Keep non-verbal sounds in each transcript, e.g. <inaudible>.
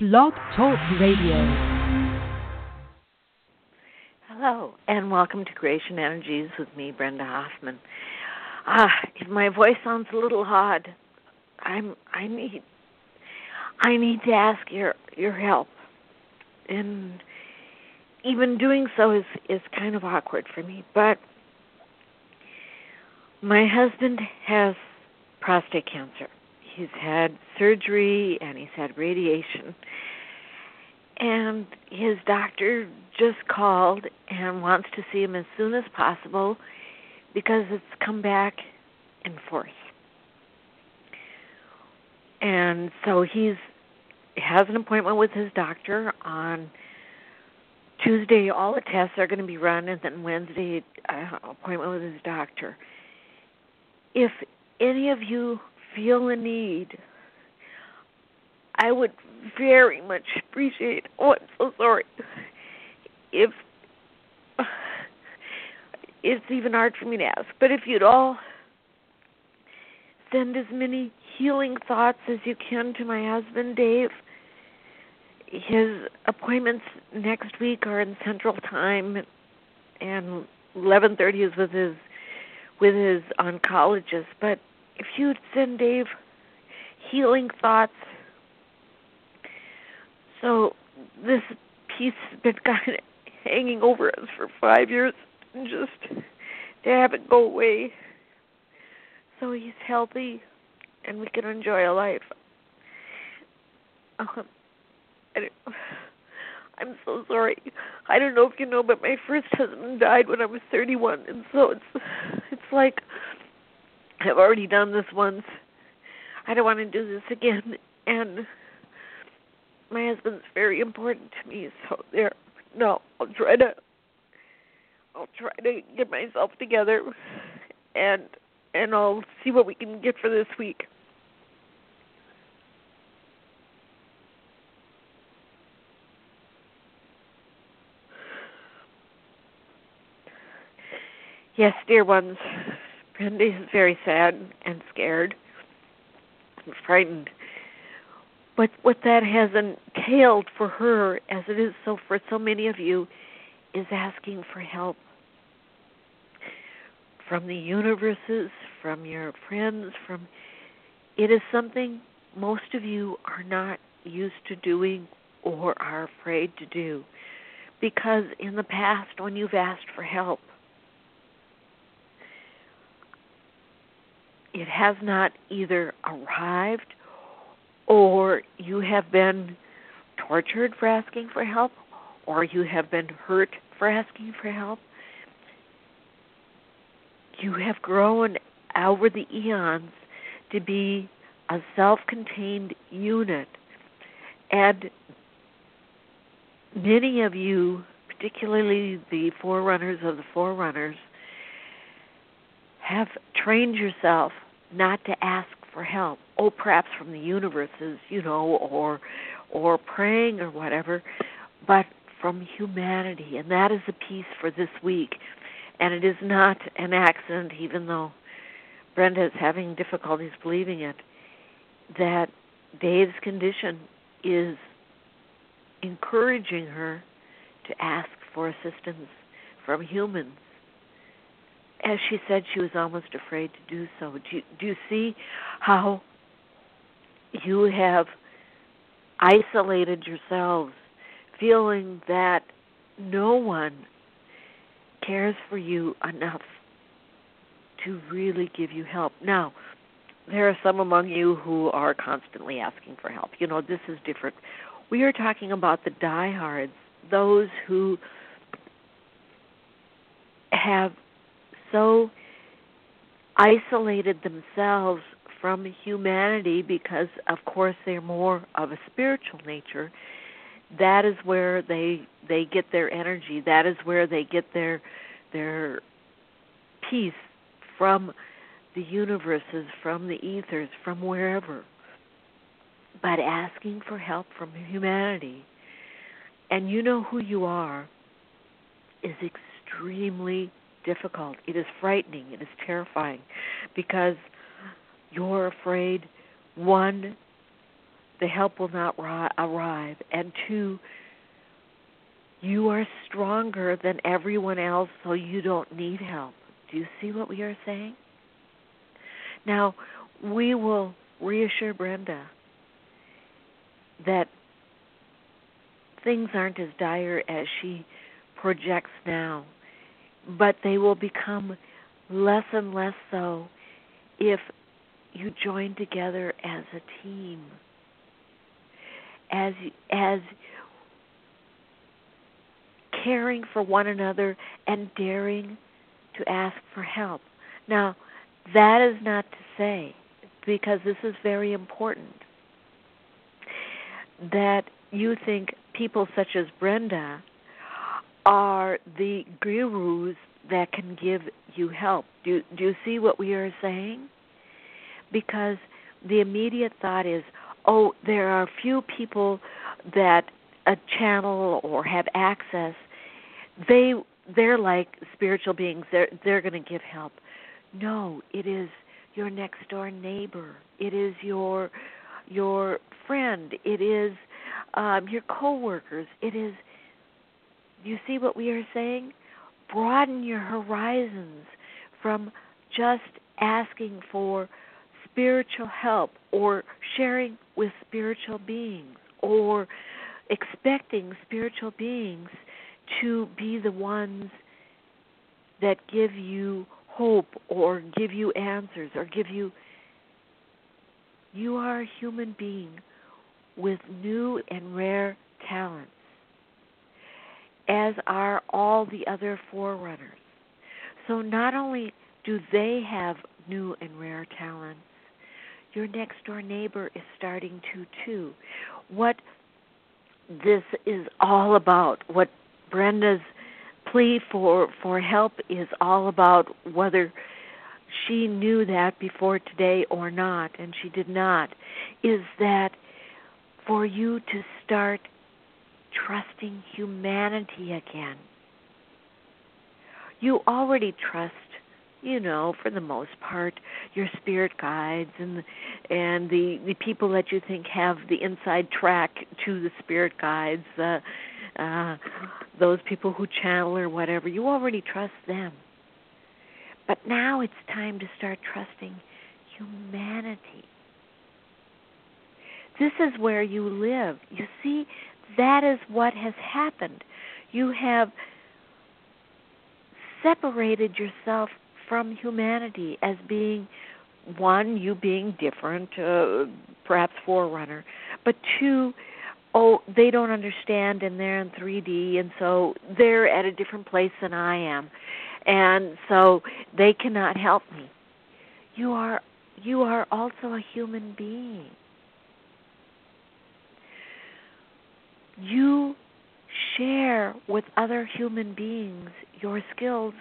Blog Talk Radio. Hello, and welcome to Creation Energies with me, Brenda Hoffman. Ah, if my voice sounds a little odd, I'm I need I need to ask your your help. And even doing so is is kind of awkward for me, but my husband has prostate cancer he's had surgery and he's had radiation. And his doctor just called and wants to see him as soon as possible because it's come back in force. And so he's has an appointment with his doctor on Tuesday. All the tests are going to be run, and then Wednesday uh, appointment with his doctor. If any of you feel a need, I would very much appreciate. Oh, I'm so sorry. If it's even hard for me to ask, but if you'd all send as many healing thoughts as you can to my husband, Dave. His appointments next week are in Central Time, and 11:30 is with his with his oncologist. But if you'd send Dave healing thoughts. So this piece has been <laughs> kind of hanging over us for five years, and just to have it go away, so he's healthy, and we can enjoy a life. Um, <sighs> I'm so sorry. I don't know if you know, but my first husband died when I was 31, and so it's <sighs> it's like I've already done this once. I don't want to do this again. And my husband's very important to me, so there. No, I'll try to. I'll try to get myself together, and and I'll see what we can get for this week. Yes, dear ones, Brenda is very sad and scared and frightened. But what that has entailed for her, as it is so for so many of you, is asking for help from the universes, from your friends, from it is something most of you are not used to doing or are afraid to do. Because in the past, when you've asked for help, it has not either arrived or you have been tortured for asking for help or you have been hurt for asking for help. You have grown over the eons to be a self contained unit. And many of you, particularly the forerunners of the forerunners, have trained yourself not to ask for help. Oh, perhaps from the universes, you know, or or praying or whatever, but from humanity, and that is a piece for this week. And it is not an accident, even though Brenda is having difficulties believing it, that Dave's condition is encouraging her to ask for assistance from humans as she said, she was almost afraid to do so. Do you, do you see how you have isolated yourselves, feeling that no one cares for you enough to really give you help? Now, there are some among you who are constantly asking for help. You know, this is different. We are talking about the diehards, those who have so isolated themselves from humanity because of course they're more of a spiritual nature that is where they they get their energy. That is where they get their their peace from the universes from the ethers from wherever. But asking for help from humanity. And you know who you are is extremely difficult. It is frightening. It is terrifying because you're afraid, one, the help will not ri- arrive. And two, you are stronger than everyone else, so you don't need help. Do you see what we are saying? Now, we will reassure Brenda that things aren't as dire as she projects now, but they will become less and less so if you join together as a team. As as caring for one another and daring to ask for help. Now, that is not to say because this is very important that you think people such as Brenda are the gurus that can give you help. Do do you see what we are saying? Because the immediate thought is, oh, there are few people that a channel or have access. They they're like spiritual beings. They're they're going to give help. No, it is your next door neighbor. It is your your friend. It is um, your coworkers. It is. You see what we are saying? Broaden your horizons from just asking for spiritual help or sharing with spiritual beings or expecting spiritual beings to be the ones that give you hope or give you answers or give you you are a human being with new and rare talents as are all the other forerunners. So not only do they have new and rare talents your next door neighbor is starting to too. What this is all about what brenda's plea for for help is all about whether she knew that before today or not and she did not is that for you to start trusting humanity again you already trust you know for the most part your spirit guides and and the the people that you think have the inside track to the spirit guides uh uh, those people who channel or whatever, you already trust them. But now it's time to start trusting humanity. This is where you live. You see, that is what has happened. You have separated yourself from humanity as being one, you being different, uh, perhaps forerunner, but two, oh, they don't understand and they're in 3D and so they're at a different place than I am. And so they cannot help me. You are you are also a human being. You share with other human beings your skills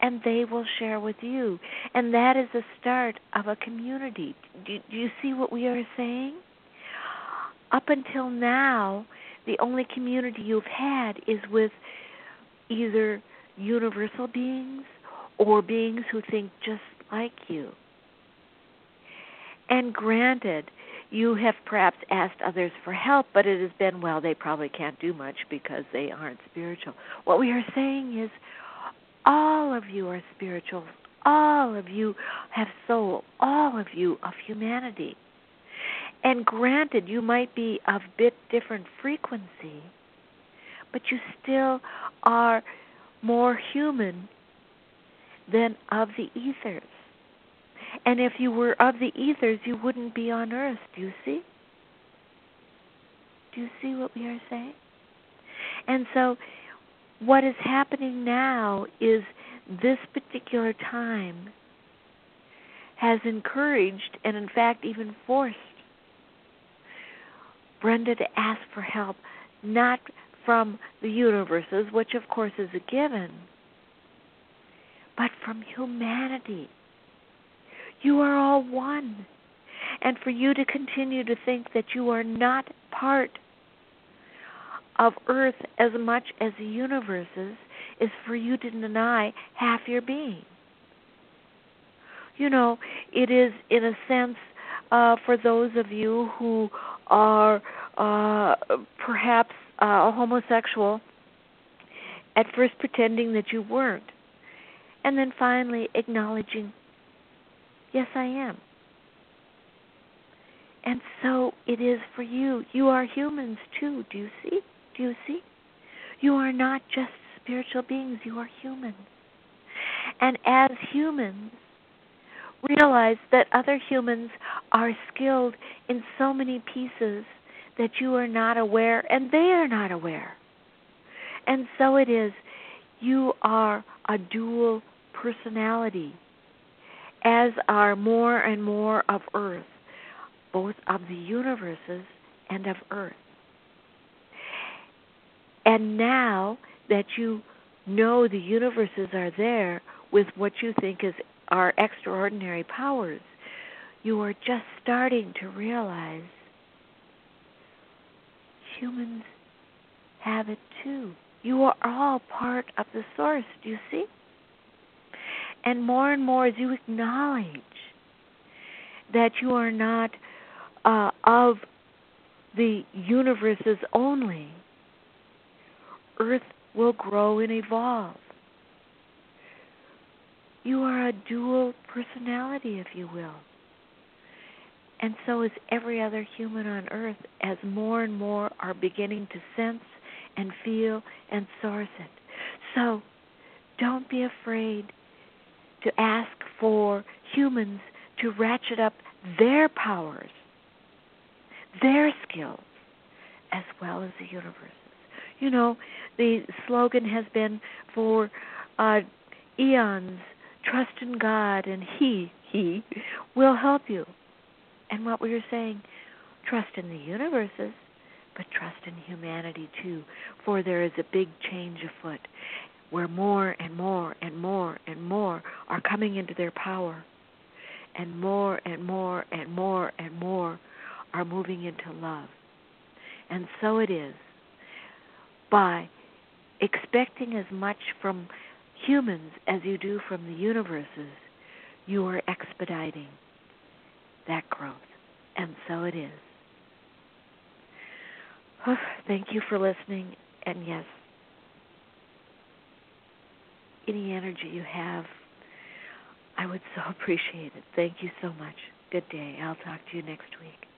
and they will share with you. And that is the start of a community. Do, do you see what we are saying? up until now, the only community you've had is with either universal beings or beings who think just like you. And granted, you have perhaps asked others for help, but it has been, well, they probably can't do much because they aren't spiritual. What we are saying is, all of you are spiritual. All of you have soul. All of you of humanity. And granted, you might be of a bit different frequency, but you still are more human than of the ethers. And if you were of the ethers, you wouldn't be on earth. Do you see? Do you see what we are saying? And so, what is happening now is this particular time has encouraged and, in fact, even forced Brenda to ask for help, not from the universes, which of course is a given, but from humanity. You are all one. And for you to continue to think that you are not part of Earth as much as the universes is is for you to deny half your being. You know, it is in a sense uh, for those of you who are uh, perhaps uh, a homosexual, at first pretending that you weren't, and then finally acknowledging, yes, I am. And so it is for you. You are humans too. Do you see? Do you see? You are not just spiritual beings, you are humans. And as humans, realize that other humans are skilled in so many pieces that you are not aware and they are not aware. And so it is, you are a dual personality, as are more and more of Earth, both of the universes and of Earth. And now that you know the universes are there with what you think is our extraordinary powers, you are just starting to realize humans have it too. You are all part of the source, do you see? And more and more as you acknowledge that you are not uh, of the universes only, Earth will grow and evolve. You are a dual personality, if you will. And so is every other human on earth as more and more are beginning to sense and feel and source it. So don't be afraid to ask for humans to ratchet up their powers, their skills, as well as the universes. You know, the slogan has been for uh, eons trust in God and He, He will help you. And what we were saying, trust in the universes, but trust in humanity too, for there is a big change afoot where more and more and more and more are coming into their power, and more and more and more and more are moving into love. And so it is by expecting as much from humans as you do from the universes, you are expediting that growth. And so it is. Oh, <sighs> thank you for listening. And yes, any energy you have, I would so <laughs> appreciate it. Thank you so much. Good day. I'll talk to you next week.